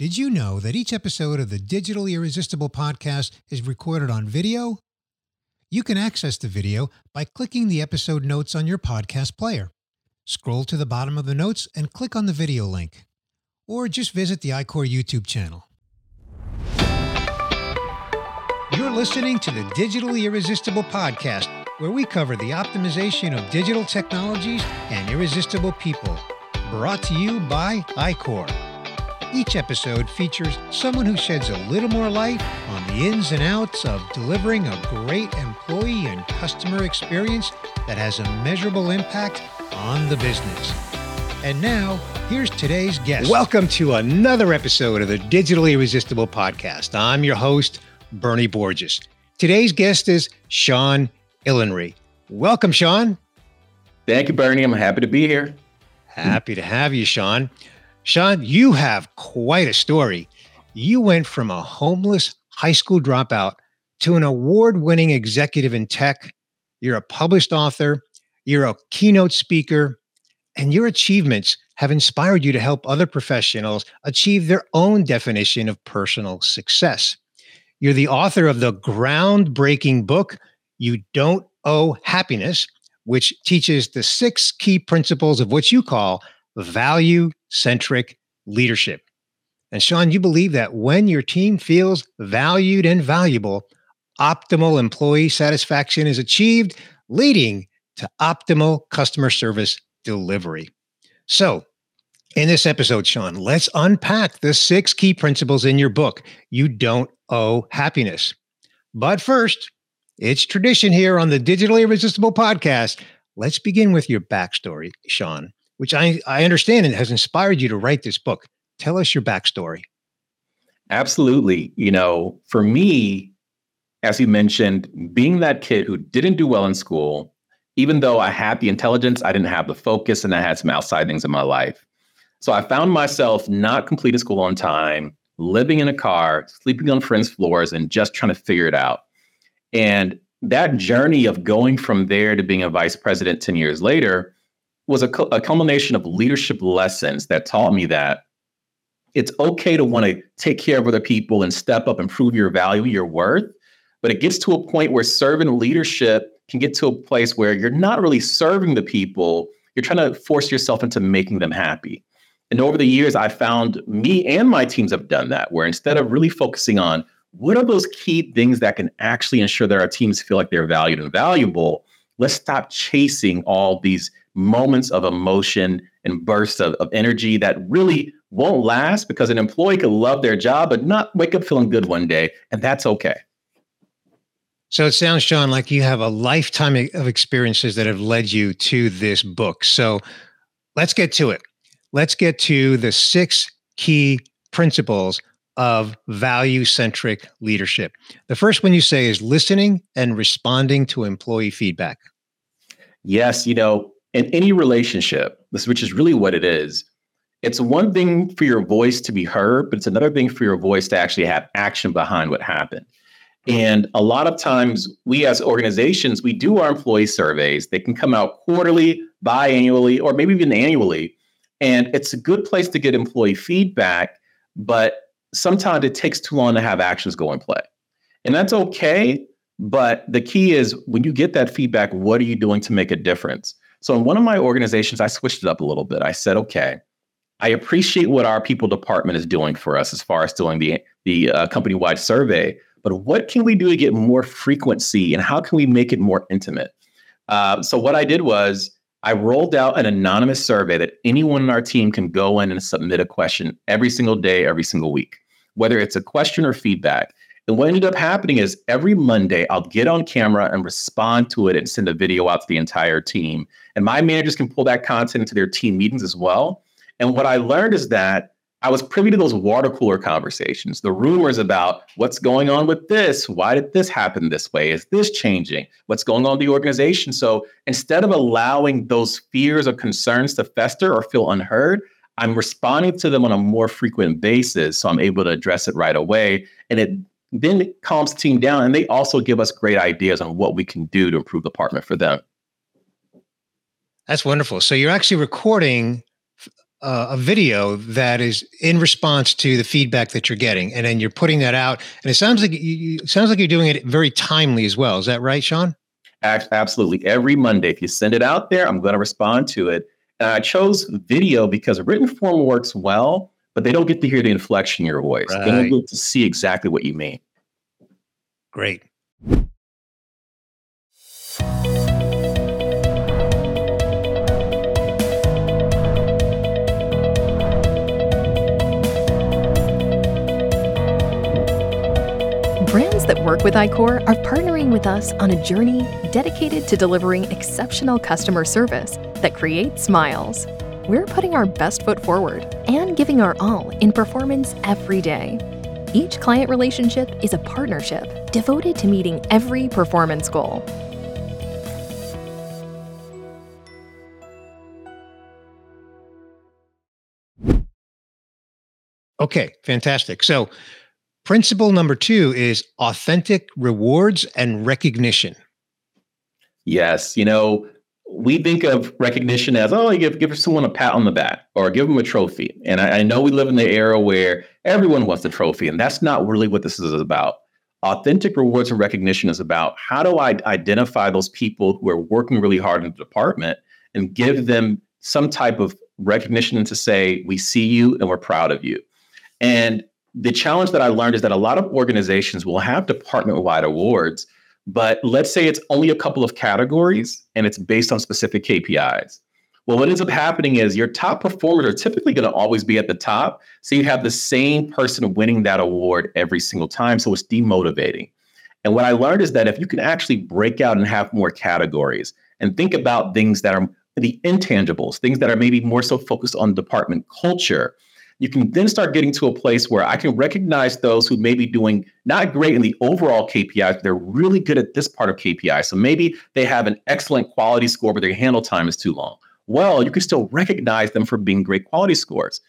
Did you know that each episode of the Digital Irresistible podcast is recorded on video? You can access the video by clicking the episode notes on your podcast player. Scroll to the bottom of the notes and click on the video link. Or just visit the iQor YouTube channel. You're listening to the Digitally Irresistible podcast, where we cover the optimization of digital technologies and irresistible people. Brought to you by iQor. Each episode features someone who sheds a little more light on the ins and outs of delivering a great employee and customer experience that has a measurable impact on the business. And now, here's today's guest. Welcome to another episode of the Digitally Irresistible podcast. I'm your host, Bernie Borges. Today's guest is Sean Illenry. Welcome, Sean. Thank you, Bernie. I'm happy to be here. Happy to have you, Sean. Sean, you have quite a story. You went from a homeless high school dropout to an award winning executive in tech. You're a published author, you're a keynote speaker, and your achievements have inspired you to help other professionals achieve their own definition of personal success. You're the author of the groundbreaking book, You Don't Owe Happiness, which teaches the six key principles of what you call value centric leadership. And Sean, you believe that when your team feels valued and valuable, optimal employee satisfaction is achieved, leading to optimal customer service delivery. So, in this episode, Sean, let's unpack the six key principles in your book. You don't owe happiness. But first, it's tradition here on the Digitally Irresistible podcast. Let's begin with your backstory, Sean which I, I understand and has inspired you to write this book. Tell us your backstory. Absolutely. You know, for me, as you mentioned, being that kid who didn't do well in school, even though I had the intelligence, I didn't have the focus and I had some outside things in my life. So I found myself not completing school on time, living in a car, sleeping on friends' floors, and just trying to figure it out. And that journey of going from there to being a vice president 10 years later was a, a culmination of leadership lessons that taught me that it's okay to want to take care of other people and step up and prove your value, your worth. But it gets to a point where serving leadership can get to a place where you're not really serving the people, you're trying to force yourself into making them happy. And over the years, I found me and my teams have done that, where instead of really focusing on what are those key things that can actually ensure that our teams feel like they're valued and valuable, let's stop chasing all these moments of emotion and bursts of, of energy that really won't last because an employee could love their job but not wake up feeling good one day, and that's okay. So it sounds, Sean, like you have a lifetime of experiences that have led you to this book. So let's get to it. Let's get to the six key principles of value centric leadership. The first one you say is listening and responding to employee feedback. Yes, you know, in any relationship, this which is really what it is, it's one thing for your voice to be heard, but it's another thing for your voice to actually have action behind what happened. And a lot of times, we as organizations, we do our employee surveys. They can come out quarterly, biannually, or maybe even annually. And it's a good place to get employee feedback, but sometimes it takes too long to have actions go in play. And that's okay. But the key is when you get that feedback, what are you doing to make a difference? So in one of my organizations, I switched it up a little bit. I said, okay, I appreciate what our people department is doing for us as far as doing the the uh, company wide survey, but what can we do to get more frequency and how can we make it more intimate? Uh, so what I did was I rolled out an anonymous survey that anyone in our team can go in and submit a question every single day, every single week, whether it's a question or feedback. And what ended up happening is every Monday, I'll get on camera and respond to it and send a video out to the entire team. And my managers can pull that content into their team meetings as well. And what I learned is that I was privy to those water cooler conversations, the rumors about what's going on with this. Why did this happen this way? Is this changing? What's going on in the organization? So instead of allowing those fears or concerns to fester or feel unheard, I'm responding to them on a more frequent basis. So I'm able to address it right away. And it then it calms the team down and they also give us great ideas on what we can do to improve the department for them. That's wonderful. So you're actually recording uh, a video that is in response to the feedback that you're getting, and then you're putting that out. And it sounds like you, it sounds like you're doing it very timely as well. Is that right, Sean? Absolutely. Every Monday, if you send it out there, I'm going to respond to it. And I chose video because written form works well, but they don't get to hear the inflection in your voice. Right. They don't get to see exactly what you mean. Great. Brands that work with iQor are partnering with us on a journey dedicated to delivering exceptional customer service that creates smiles. We're putting our best foot forward and giving our all in performance every day. Each client relationship is a partnership devoted to meeting every performance goal. Okay, fantastic. So Principle number two is authentic rewards and recognition. Yes. You know, we think of recognition as, oh, you give, give someone a pat on the back or give them a trophy. And I, I know we live in the era where everyone wants a trophy, and that's not really what this is about. Authentic rewards and recognition is about how do I identify those people who are working really hard in the department and give them some type of recognition to say, we see you and we're proud of you. And the challenge that I learned is that a lot of organizations will have department wide awards, but let's say it's only a couple of categories and it's based on specific KPIs. Well, what ends up happening is your top performers are typically going to always be at the top. So you have the same person winning that award every single time. So it's demotivating. And what I learned is that if you can actually break out and have more categories and think about things that are the intangibles, things that are maybe more so focused on department culture, you can then start getting to a place where I can recognize those who may be doing not great in the overall KPIs, but they're really good at this part of KPI. So maybe they have an excellent quality score, but their handle time is too long. Well, you can still recognize them for being great quality scores.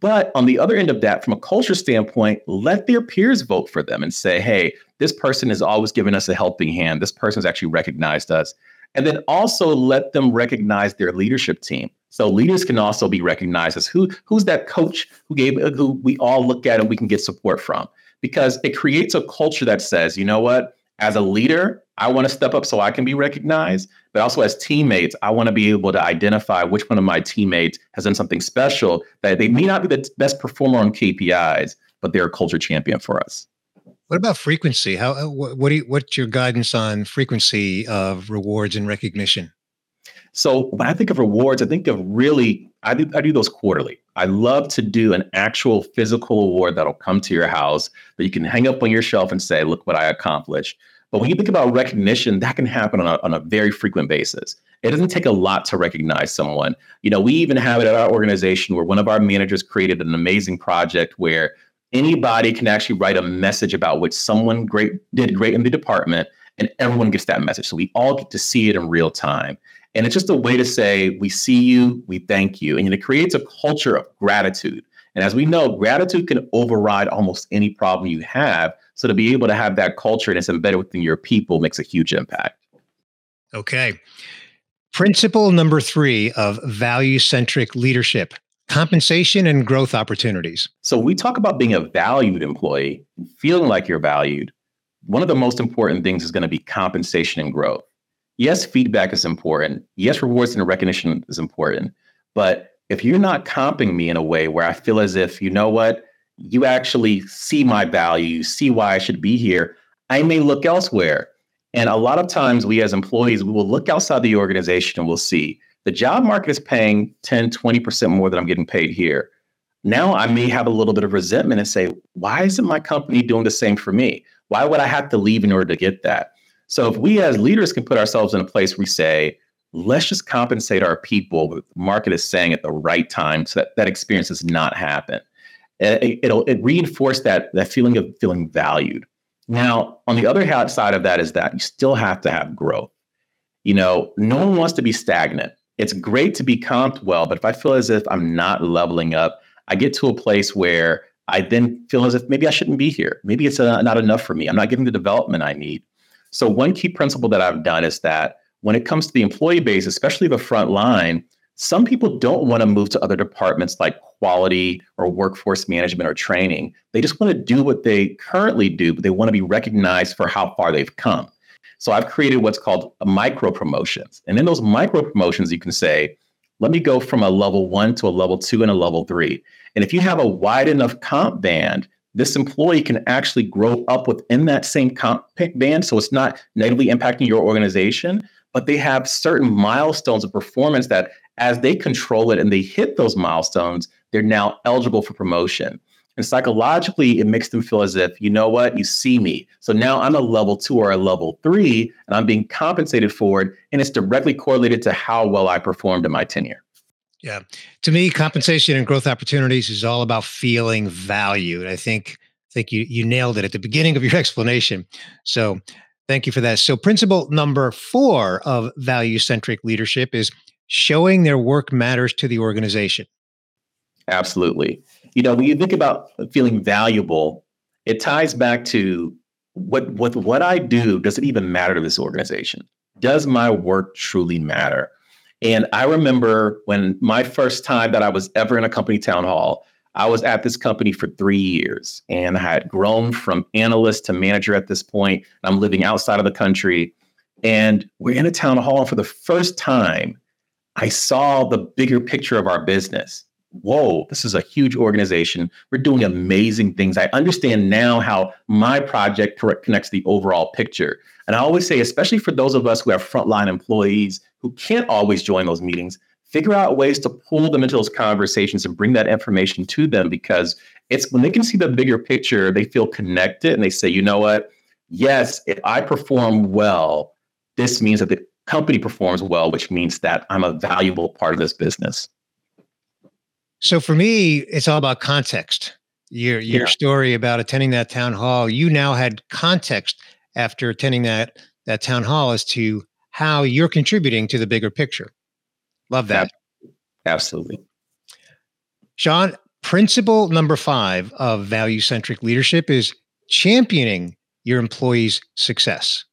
But on the other end of that, from a culture standpoint, let their peers vote for them and say, hey, this person has always given us a helping hand. This person has actually recognized us. And then also let them recognize their leadership team. So leaders can also be recognized as who who's that coach who gave uh, who we all look at and we can get support from because it creates a culture that says, you know what, as a leader, I want to step up so I can be recognized, but also as teammates, I want to be able to identify which one of my teammates has done something special that they may not be the best performer on KPIs, but they're a culture champion for us. What about frequency? How uh, what, what do you, what's your guidance on frequency of rewards and recognition? So when I think of rewards, I think of really, I do, I do those quarterly. I love to do an actual physical award that'll come to your house that you can hang up on your shelf and say, look what I accomplished. But when you think about recognition, that can happen on a, on a very frequent basis. It doesn't take a lot to recognize someone. You know, we even have it at our organization where one of our managers created an amazing project where anybody can actually write a message about what someone great did great in the department and everyone gets that message. So we all get to see it in real time. And it's just a way to say, we see you, we thank you. And it creates a culture of gratitude. And as we know, gratitude can override almost any problem you have. So to be able to have that culture and it's embedded within your people makes a huge impact. Okay. Principle number three of value centric leadership compensation and growth opportunities. So we talk about being a valued employee, feeling like you're valued. One of the most important things is going to be compensation and growth yes, feedback is important. Yes, rewards and recognition is important. But if you're not comping me in a way where I feel as if, you know what, you actually see my value, you see why I should be here, I may look elsewhere. And a lot of times we as employees, we will look outside the organization and we'll see the job market is paying 10, 20% more than I'm getting paid here. Now I may have a little bit of resentment and say, why isn't my company doing the same for me? Why would I have to leave in order to get that? So if we as leaders can put ourselves in a place where we say, let's just compensate our people what the market is saying at the right time so that that experience does not happen. It, it'll it reinforce that that feeling of feeling valued. Now, on the other side of that is that you still have to have growth. You know, no one wants to be stagnant. It's great to be comped well, but if I feel as if I'm not leveling up, I get to a place where I then feel as if maybe I shouldn't be here. Maybe it's uh, not enough for me. I'm not getting the development I need. So one key principle that I've done is that when it comes to the employee base, especially the front line, Some people don't want to move to other departments like quality or workforce management or training. They just want to do what they currently do, but they want to be recognized for how far they've come. So I've created what's called micro promotions. And in those micro promotions, you can say, let me go from a level one to a level two and a level three. And if you have a wide enough comp band, this employee can actually grow up within that same comp band. So it's not negatively impacting your organization, but they have certain milestones of performance that as they control it and they hit those milestones, they're now eligible for promotion. And psychologically, it makes them feel as if, you know what, you see me. So now I'm a level two or a level three, and I'm being compensated for it. And it's directly correlated to how well I performed in my tenure. Yeah. To me, compensation and growth opportunities is all about feeling valued. I think I think you you nailed it at the beginning of your explanation. So thank you for that. So principle number four of value centric leadership is showing their work matters to the organization. Absolutely you know, when you think about feeling valuable, it ties back to what what what I do. Does it even matter to this organization? Does my work truly matter? And I remember when my first time that I was ever in a company town hall, I was at this company for three years and I had grown from analyst to manager at this point. I'm living outside of the country. And we're in a town hall. And for the first time, I saw the bigger picture of our business whoa, this is a huge organization. We're doing amazing things. I understand now how my project connects the overall picture. And I always say, especially for those of us who have frontline employees who can't always join those meetings, figure out ways to pull them into those conversations and bring that information to them because it's when they can see the bigger picture, they feel connected and they say, you know what? Yes, if I perform well, this means that the company performs well, which means that I'm a valuable part of this business. So for me, it's all about context. Your your yeah. story about attending that town hall, you now had context after attending that that town hall as to how you're contributing to the bigger picture. Love that. Absolutely. Sean, principle number 5 of value centric leadership is championing your employees' success.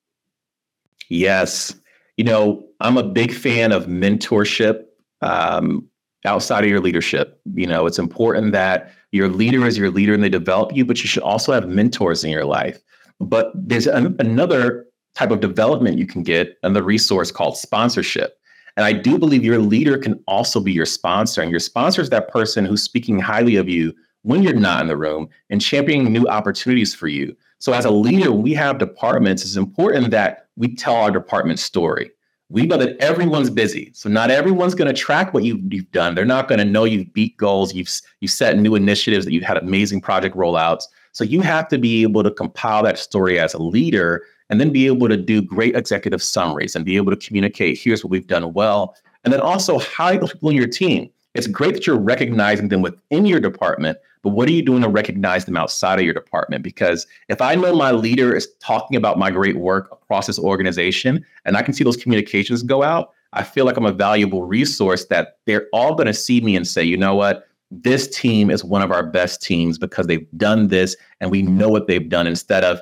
Yes. You know, I'm a big fan of mentorship. Um, outside of your leadership. You know, it's important that your leader is your leader and they develop you, but you should also have mentors in your life. But there's an, another type of development you can get and the resource called sponsorship. And I do believe your leader can also be your sponsor. And your sponsor is that person who's speaking highly of you when you're not in the room and championing new opportunities for you. So, as a leader, we have departments. It's important that we tell our department story we know that everyone's busy. So not everyone's going to track what you've, done. They're not going to know you've beat goals. You've you've set new initiatives that you've had amazing project rollouts. So you have to be able to compile that story as a leader and then be able to do great executive summaries and be able to communicate here's what we've done well. And then also highlight the people in your team. It's great that you're recognizing them within your department, but what are you doing to recognize them outside of your department? Because if I know my leader is talking about my great work across this organization and I can see those communications go out, I feel like I'm a valuable resource that they're all going to see me and say, you know what? This team is one of our best teams because they've done this and we know what they've done instead of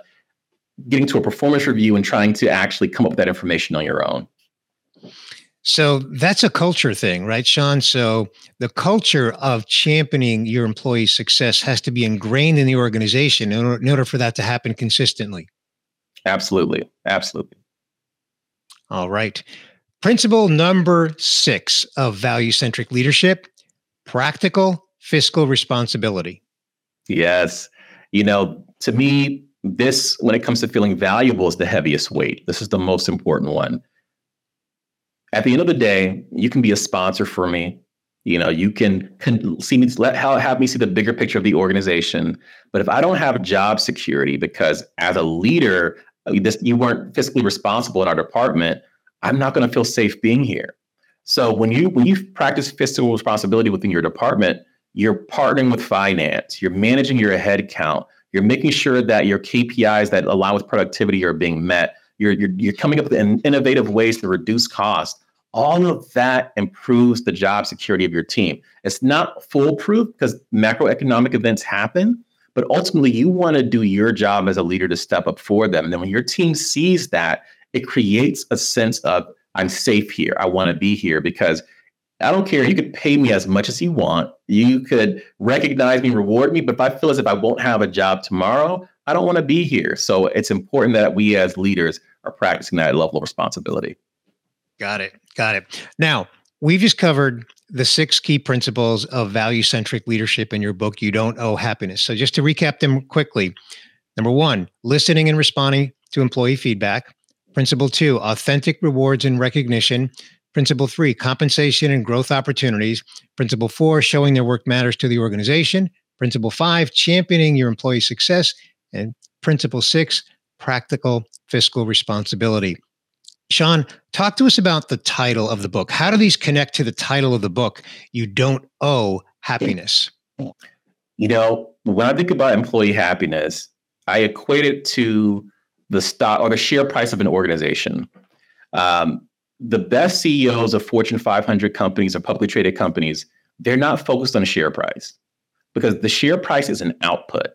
getting to a performance review and trying to actually come up with that information on your own. So that's a culture thing, right, Sean? So the culture of championing your employees' success has to be ingrained in the organization in order, in order for that to happen consistently. Absolutely. Absolutely. All right. Principle number six of value centric leadership practical fiscal responsibility. Yes. You know, to me, this, when it comes to feeling valuable, is the heaviest weight. This is the most important one at the end of the day, you can be a sponsor for me. You know, you can, see me let have me see the bigger picture of the organization. But if I don't have job security, because as a leader, this you weren't fiscally responsible in our department, I'm not going to feel safe being here. So when you when you practice fiscal responsibility within your department, you're partnering with finance, you're managing your head count, you're making sure that your KPIs that with productivity are being met. You're, you're, you're coming up with innovative ways to reduce cost all of that improves the job security of your team. It's not foolproof because macroeconomic events happen, but ultimately you want to do your job as a leader to step up for them. And then when your team sees that, it creates a sense of I'm safe here. I want to be here because I don't care. You could pay me as much as you want. You could recognize me, reward me. But if I feel as if I won't have a job tomorrow, I don't want to be here. So it's important that we as leaders are practicing that level of responsibility. Got it. Got it. Now, we've just covered the six key principles of value centric leadership in your book, You Don't Owe Happiness. So, just to recap them quickly number one, listening and responding to employee feedback. Principle two, authentic rewards and recognition. Principle three, compensation and growth opportunities. Principle four, showing their work matters to the organization. Principle five, championing your employee success. And principle six, practical fiscal responsibility. Sean, talk to us about the title of the book. How do these connect to the title of the book? You don't owe happiness. You know, when I think about employee happiness, I equate it to the stock or the share price of an organization. Um, the best CEOs of Fortune 500 companies or publicly traded companies, they're not focused on share price because the share price is an output.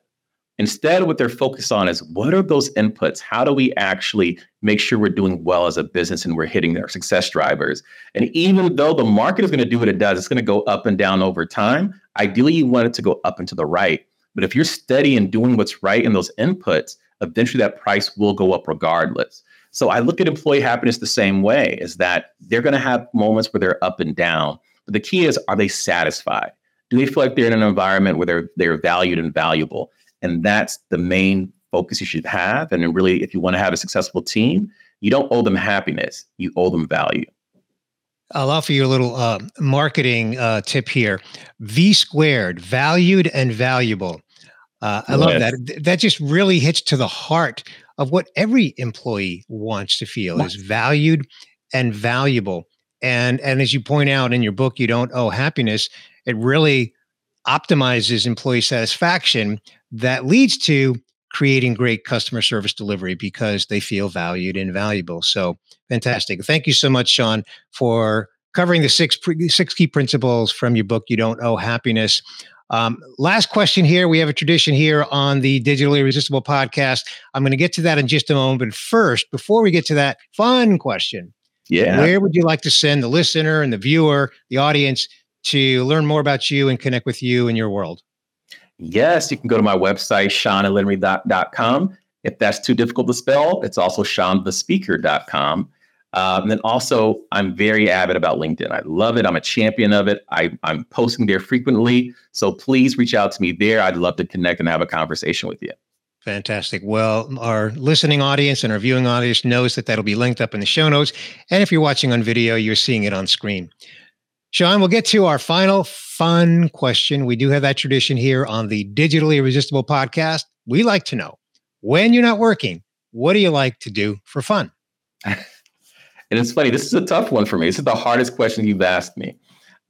Instead, what they're focused on is what are those inputs? How do we actually make sure we're doing well as a business and we're hitting our success drivers? And even though the market is going to do what it does, it's going to go up and down over time. Ideally, you want it to go up and to the right. But if you're steady and doing what's right in those inputs, eventually that price will go up regardless. So I look at employee happiness the same way is that they're going to have moments where they're up and down. But the key is, are they satisfied? Do they feel like they're in an environment where they're they're valued and valuable? And that's the main focus you should have. And really, if you want to have a successful team, you don't owe them happiness, you owe them value. I'll offer you a little uh, marketing uh, tip here. V squared, valued and valuable. Uh, I love that. That just really hits to the heart of what every employee wants to feel is valued and valuable. And and as you point out in your book, you don't owe happiness. It really optimizes employee satisfaction that leads to creating great customer service delivery because they feel valued and valuable. So fantastic. Thank you so much, Sean, for covering the six six key principles from your book. You don't owe happiness. Um, last question here. We have a tradition here on the Digitally Irresistible podcast. I'm going to get to that in just a moment. But first, before we get to that fun question, yeah, where would you like to send the listener and the viewer, the audience, to learn more about you and connect with you and your world? Yes, you can go to my website, seanlemery.com. If that's too difficult to spell, it's also seanthespeaker.com. Um, and then also, I'm very avid about LinkedIn. I love it. I'm a champion of it. I, I'm posting there frequently. So please reach out to me there. I'd love to connect and have a conversation with you. Fantastic. Well, our listening audience and our viewing audience knows that that'll be linked up in the show notes. And if you're watching on video, you're seeing it on screen. Sean, we'll get to our final fun question. We do have that tradition here on the Digitally Irresistible podcast. We like to know when you're not working, what do you like to do for fun? and it's funny, this is a tough one for me. This is the hardest question you've asked me.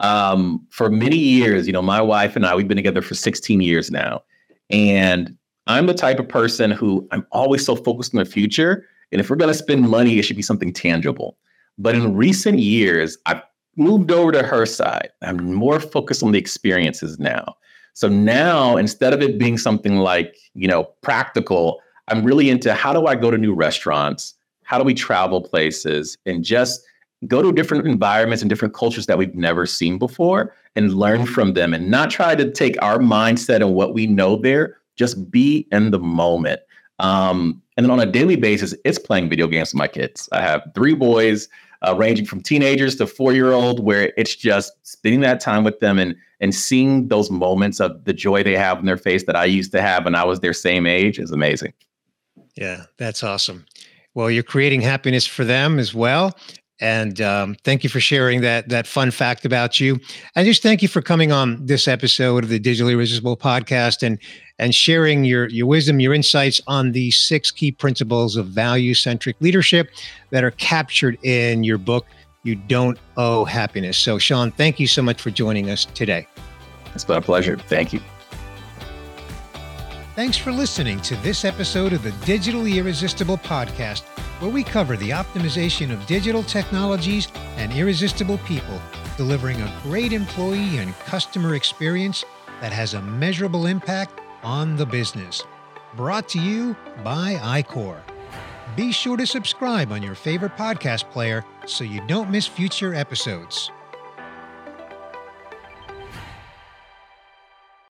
Um, for many years, you know, my wife and I, we've been together for 16 years now. And I'm the type of person who I'm always so focused on the future. And if we're going to spend money, it should be something tangible. But in recent years, I've moved over to her side. I'm more focused on the experiences now. So now instead of it being something like, you know, practical, I'm really into how do I go to new restaurants? How do we travel places and just go to different environments and different cultures that we've never seen before and learn from them and not try to take our mindset and what we know there, just be in the moment. Um, and then on a daily basis, it's playing video games with my kids. I have three boys uh, ranging from teenagers to four year old, where it's just spending that time with them and and seeing those moments of the joy they have in their face that I used to have when I was their same age is amazing. Yeah, that's awesome. Well, you're creating happiness for them as well. And um, thank you for sharing that that fun fact about you. And just thank you for coming on this episode of the Digitally Irresistible podcast and and sharing your your wisdom, your insights on the six key principles of value centric leadership that are captured in your book. You don't owe happiness. So, Sean, thank you so much for joining us today. It's been a pleasure. Thank you. Thanks for listening to this episode of the Digitally Irresistible podcast, where we cover the optimization of digital technologies and irresistible people, delivering a great employee and customer experience that has a measurable impact on the business. Brought to you by iQor. Be sure to subscribe on your favorite podcast player so you don't miss future episodes.